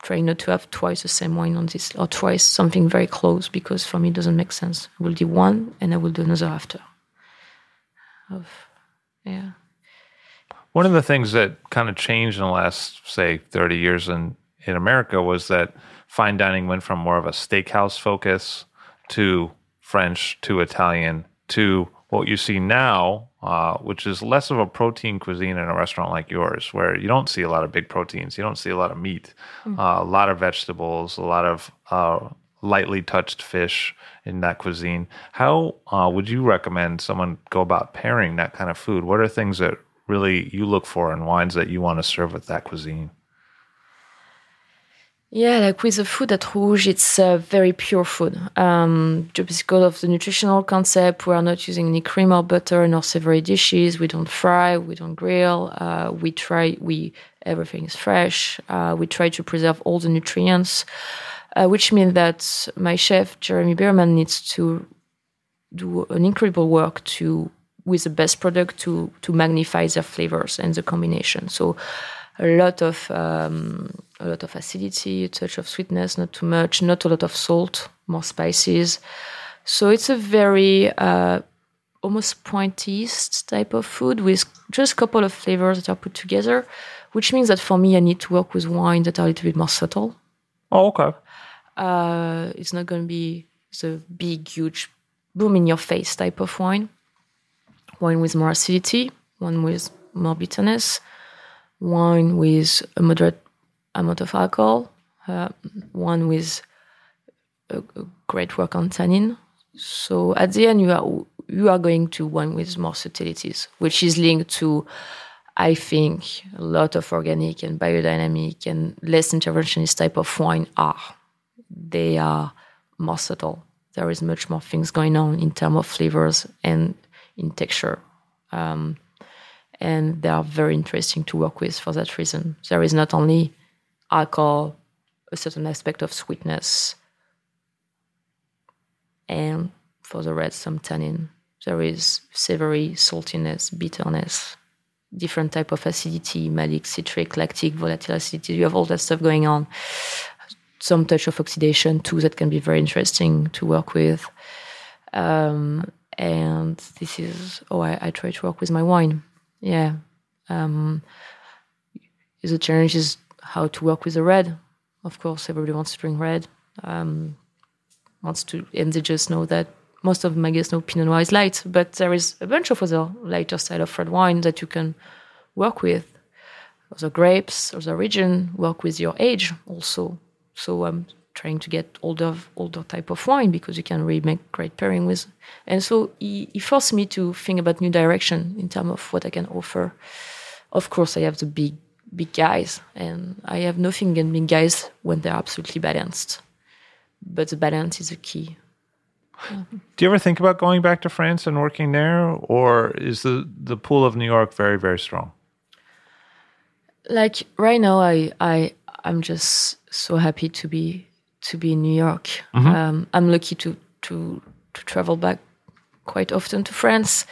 Speaker 2: trying not to have twice the same wine on this or twice something very close because for me it doesn't make sense. I will do one and I will do another after. Of yeah.
Speaker 1: One of the things that kind of changed in the last, say, 30 years in, in America was that fine dining went from more of a steakhouse focus to French to Italian to what you see now, uh, which is less of a protein cuisine in a restaurant like yours, where you don't see a lot of big proteins, you don't see a lot of meat, uh, a lot of vegetables, a lot of uh, lightly touched fish in that cuisine. How uh, would you recommend someone go about pairing that kind of food? What are things that really you look for in wines that you want to serve with that cuisine?
Speaker 2: Yeah, like with the food at Rouge, it's uh, very pure food. Um, just because of the nutritional concept, we are not using any cream or butter nor savory dishes. We don't fry, we don't grill. Uh, we try, we everything is fresh. Uh, we try to preserve all the nutrients, uh, which means that my chef Jeremy Bearman needs to do an incredible work to with the best product to to magnify their flavors and the combination. So a lot of um, a lot of acidity, a touch of sweetness, not too much, not a lot of salt, more spices. So it's a very uh, almost pointiste type of food with just a couple of flavors that are put together, which means that for me, I need to work with wine that are a little bit more subtle.
Speaker 1: Oh, okay.
Speaker 2: Uh, it's not going to be the big, huge, boom in your face type of wine. Wine with more acidity, one with more bitterness, wine with a moderate amount of alcohol, uh, one with a, a great work on tannin. So at the end, you are you are going to one with more subtleties, which is linked to, I think, a lot of organic and biodynamic and less interventionist type of wine are. They are more subtle. There is much more things going on in terms of flavors and in texture. Um, and they are very interesting to work with for that reason. There is not only alcohol, a certain aspect of sweetness, and for the red, some tannin. There is savory, saltiness, bitterness, different type of acidity, malic, citric, lactic, volatile acidity. You have all that stuff going on. Some touch of oxidation too that can be very interesting to work with. Um, and this is oh I, I, try to work with my wine. Yeah. Um, the challenge is how to work with the red. Of course, everybody wants to drink red. Um, wants to, and they just know that most of my guests know Pinot Noir is light, but there is a bunch of other lighter style of red wine that you can work with. Other grapes, other region, work with your age also. So I'm trying to get older, older type of wine because you can really make great pairing with. And so he, he forced me to think about new direction in terms of what I can offer. Of course, I have the big, big guys, and I have nothing against big guys when they're absolutely balanced. But the balance is the key.
Speaker 1: Do you ever think about going back to France and working there, or is the the pool of New York very very strong?
Speaker 2: Like right now, I I I'm just so happy to be to be in New York. Mm-hmm. Um, I'm lucky to to to travel back quite often to France.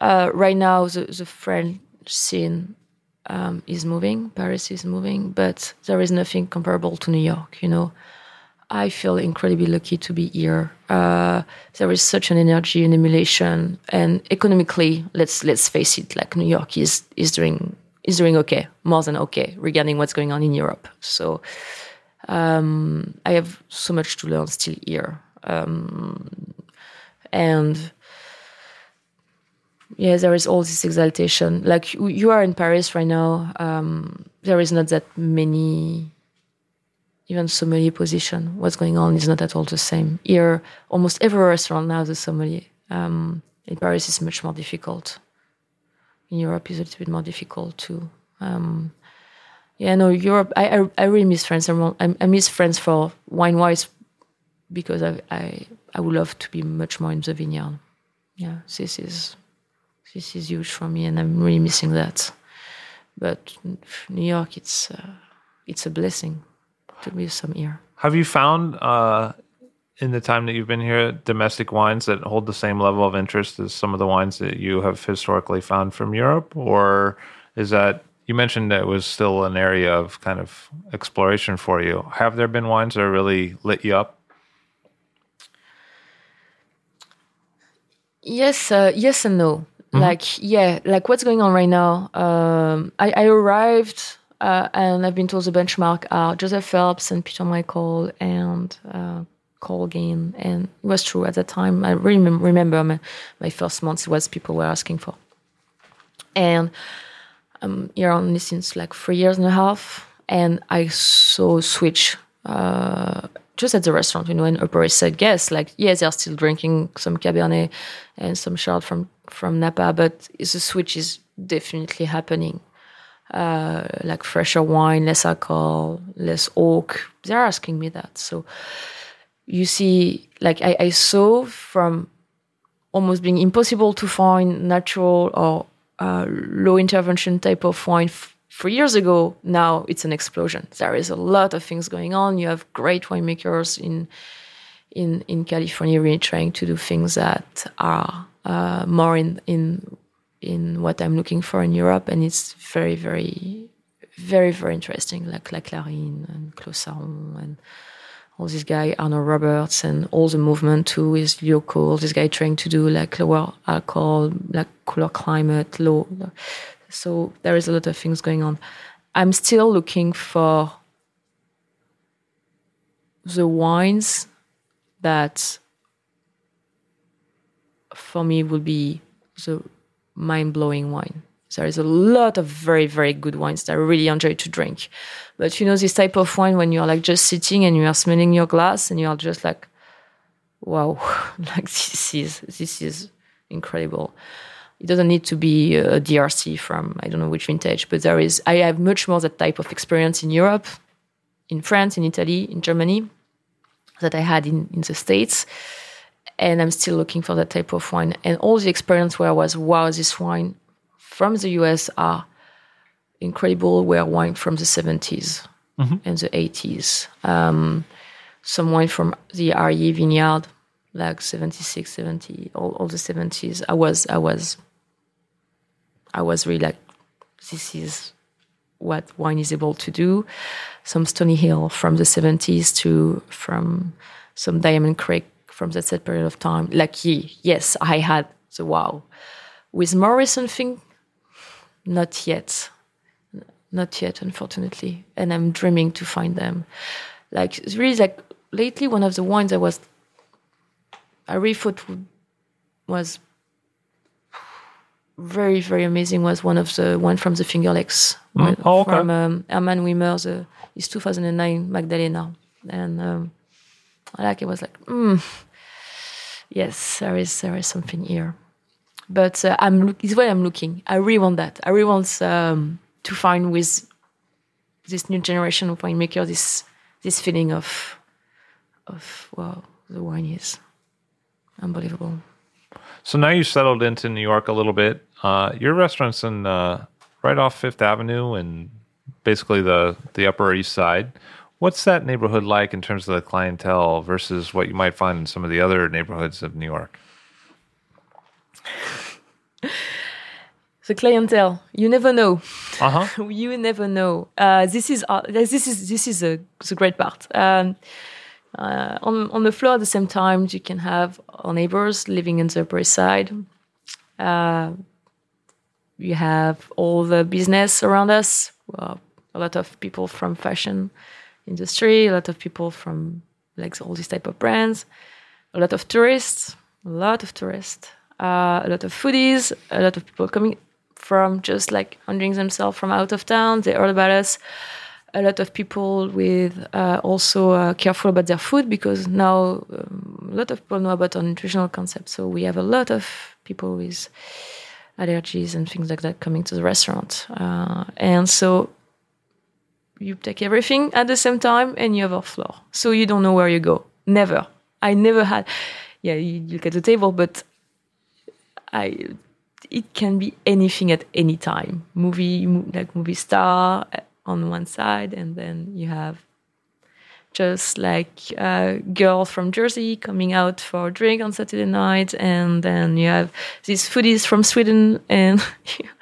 Speaker 2: Uh, right now, the the French scene um, is moving. Paris is moving, but there is nothing comparable to New York. You know, I feel incredibly lucky to be here. Uh, there is such an energy and emulation, and economically, let's let's face it, like New York is is doing is doing okay, more than okay regarding what's going on in Europe. So um, I have so much to learn still here, um, and yeah, there is all this exaltation. Like you are in Paris right now, um, there is not that many even sommelier position. What's going on is not at all the same. Here, almost every restaurant now has a sommelier. Um, in Paris, it's much more difficult. In Europe, it's a little bit more difficult too. Um, yeah, no, Europe. I, I, I really miss France. I, I miss France for wine wise because I, I I would love to be much more in the vineyard. Yeah, this is this is huge for me, and I'm really missing that. But New York, it's uh, it's a blessing to be some here.
Speaker 1: Have you found uh, in the time that you've been here domestic wines that hold the same level of interest as some of the wines that you have historically found from Europe, or is that you mentioned that it was still an area of kind of exploration for you? Have there been wines that really lit you up?
Speaker 2: Yes, uh, yes and no. Mm-hmm. Like, yeah, like what's going on right now? Um, I, I arrived uh, and I've been told the benchmark are Joseph Phelps and Peter Michael and uh, Colgin. And it was true at that time. I really remember my, my first months was people were asking for. And I'm here only since like three years and a half. And I saw switch uh, just at the restaurant, you know, and East Side guests, like, yes, they're still drinking some Cabernet and some Chard from, from Napa, but the switch is definitely happening uh, like fresher wine, less alcohol, less oak. They're asking me that. So you see, like I, I saw from almost being impossible to find natural or uh, low intervention type of wine three years ago. Now it's an explosion. There is a lot of things going on. You have great winemakers in in in California really trying to do things that are uh, more in in in what I'm looking for in Europe, and it's very, very, very, very interesting. Like La Clarine and Clos Saron and all this guy Arnot-Roberts and all the movement too is local. All this guy trying to do like lower alcohol, like cooler climate, low. So there is a lot of things going on. I'm still looking for the wines that for me will be the mind blowing wine. There is a lot of very, very good wines that I really enjoy to drink. But you know, this type of wine when you're like just sitting and you are smelling your glass and you are just like, wow, like this is, this is incredible. It doesn't need to be a DRC from I don't know which vintage, but there is, I have much more that type of experience in Europe, in France, in Italy, in Germany that I had in, in the States and I'm still looking for that type of wine. And all the experience where I was, wow, this wine from the US are incredible. Were wine from the 70s mm-hmm. and the 80s. Um, some wine from the Arieh vineyard, like 76, 70, all, all the 70s. I was, I was, I was really like, this is what wine is able to do. Some Stony Hill from the 70s to from some Diamond Creek from that set period of time. Like, yes, I had the wow. With more recent thing, not yet. Not yet, unfortunately. And I'm dreaming to find them. Like, it's really like lately, one of the wines I was, I really thought was very, very amazing was one of the one from the Finger Lakes.
Speaker 1: Mm. Oh, okay.
Speaker 2: From um, Hermann Wiemer, the, his 2009 Magdalena. And um, I like it was like, mm, yes, there is there is something here. But uh, I'm is why I'm looking. I really want that. I really want um, to find with this new generation of winemaker this this feeling of of wow, the wine is unbelievable.
Speaker 1: So now you've settled into New York a little bit. Uh, your restaurant's in uh, right off Fifth Avenue and basically the the Upper East Side. What's that neighborhood like in terms of the clientele versus what you might find in some of the other neighborhoods of New York?
Speaker 2: the clientele, you never know.
Speaker 1: Uh-huh.
Speaker 2: you never know. Uh, this is uh, this is this is a, the great part. Um, uh, on on the floor at the same time, you can have our neighbors living in the Upper East Side. Uh, you have all the business around us. Well, a lot of people from fashion industry, a lot of people from like all these type of brands, a lot of tourists, a lot of tourists, uh, a lot of foodies, a lot of people coming from just like enjoying themselves from out of town. They heard about us. A lot of people with uh, also uh, careful about their food because now um, a lot of people know about our nutritional concept. So we have a lot of people with allergies and things like that coming to the restaurant. Uh, and so you take everything at the same time and you have a floor. So you don't know where you go. Never. I never had, yeah, you look at the table, but I, it can be anything at any time. Movie, like movie star on one side, and then you have just like a girl from Jersey coming out for a drink on Saturday night, and then you have these foodies from Sweden, and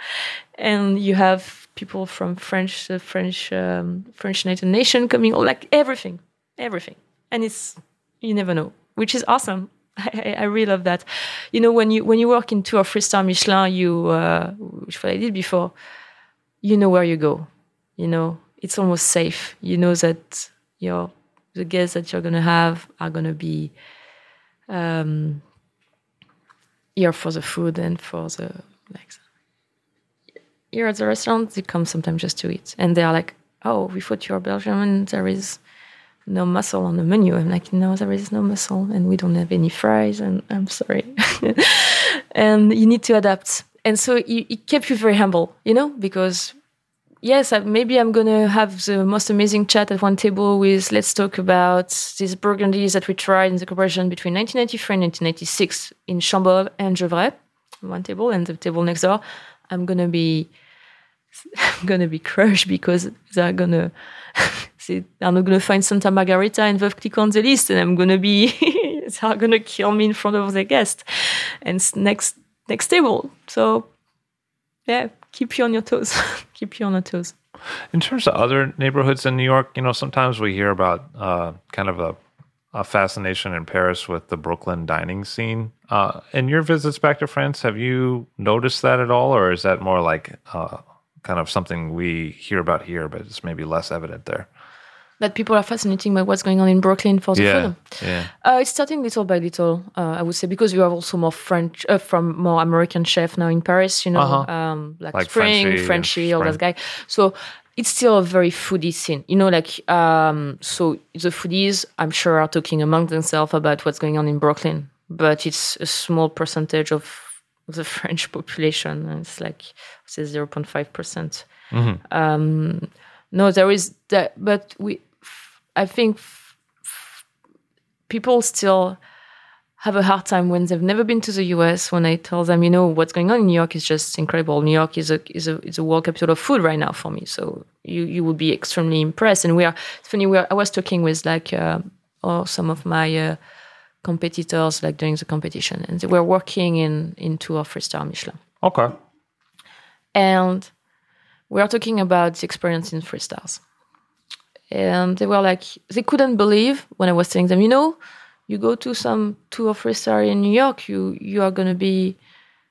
Speaker 2: and you have people from French, the French, um, French United Nation coming, like everything, everything, and it's you never know, which is awesome. I, I really love that. You know, when you when you work in two or three star Michelin, you uh, which I did before, you know where you go. You know, it's almost safe. You know that your the guests that you're gonna have are gonna be um, here for the food and for the like here at the restaurant, they come sometimes just to eat. And they are like, oh, we thought you're Belgian and there is no mussel on the menu. I'm like, no, there is no mussel and we don't have any fries. And I'm sorry. and you need to adapt. And so it, it kept you very humble, you know, because yes, uh, maybe I'm going to have the most amazing chat at one table with let's talk about these burgundies that we tried in the cooperation between 1993 and 1996 in Chambolle and Gevrey, one table, and the table next door. I'm going to be I'm gonna be crushed because they're gonna they're not gonna find Santa Margherita and Veuve Clicquot on the list, and I'm gonna be they're gonna kill me in front of the guest and next next table. So yeah, keep you on your toes. keep you on your toes.
Speaker 1: In terms of other neighborhoods in New York, you know, sometimes we hear about uh, kind of a, a, fascination in Paris with the Brooklyn dining scene. Uh, in your visits back to France, have you noticed that at all, or is that more like uh, kind of something we hear about here, but it's maybe less evident there.
Speaker 2: That people are fascinated by what's going on in Brooklyn for the
Speaker 1: yeah,
Speaker 2: food.
Speaker 1: Yeah,
Speaker 2: uh, it's starting little by little. Uh, I would say because you have also more French uh, from more American chef now in Paris. You know,
Speaker 1: Uh-huh.
Speaker 2: um, like,
Speaker 1: Like
Speaker 2: Spring,
Speaker 1: Frenchie,
Speaker 2: Frenchie, all
Speaker 1: Spring.
Speaker 2: that guy. So it's still a very foodie scene. You know, like um, so the foodies, I'm sure, are talking among themselves about what's going on in Brooklyn, but it's a small percentage of the French population. It's like say 0.5 percent. Um, no, there is that, but we, I think f- f- people still have a hard time when they've never been to the US. When I tell them, you know, what's going on in New York is just incredible. New York is a is a is a world capital of food right now for me. So you you would be extremely impressed. And we are it's funny. We are, I was talking with like uh, oh some of my uh, competitors like during the competition, and they were working in in two or three star Michelin.
Speaker 4: Okay.
Speaker 2: And we are talking about the experience in three stars. And they were like, they couldn't believe when I was telling them, you know, you go to some two or three in New York, you you are gonna be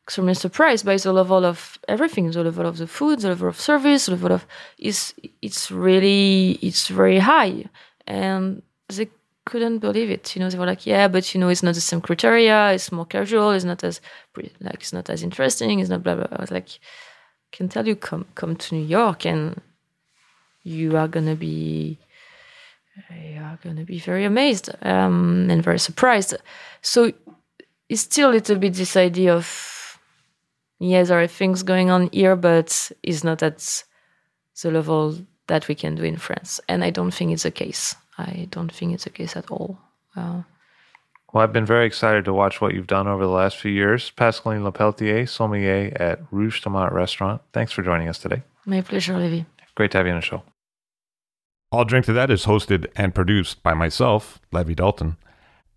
Speaker 2: extremely surprised by the level of everything, the level of the food, the level of service, the level of it's it's really it's very high. And they couldn't believe it. You know, they were like, yeah, but you know, it's not the same criteria. It's more casual. It's not as like it's not as interesting. It's not blah blah. I was like, can tell you, come come to New York, and you are gonna be you are gonna be very amazed um, and very surprised. So it's still a little bit this idea of yes, there are things going on here, but it's not at the level that we can do in France. And I don't think it's the case. I don't think it's the case at all. Uh,
Speaker 4: well, I've been very excited to watch what you've done over the last few years. Pascaline Lepeltier, sommelier at Rouge Tomate Restaurant. Thanks for joining us today.
Speaker 2: My pleasure, Levi.
Speaker 4: Great to have you on the show.
Speaker 1: I'll Drink to That is hosted and produced by myself, Levi Dalton.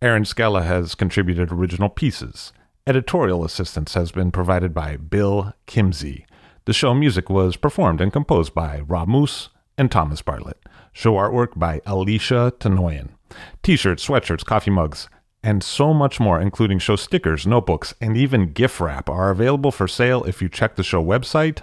Speaker 1: Erin Scala has contributed original pieces. Editorial assistance has been provided by Bill Kimsey. The show music was performed and composed by Rob Moose and Thomas Bartlett. Show artwork by Alicia Tenoyan. T shirts, sweatshirts, coffee mugs, and so much more, including show stickers, notebooks, and even gift wrap, are available for sale if you check the show website,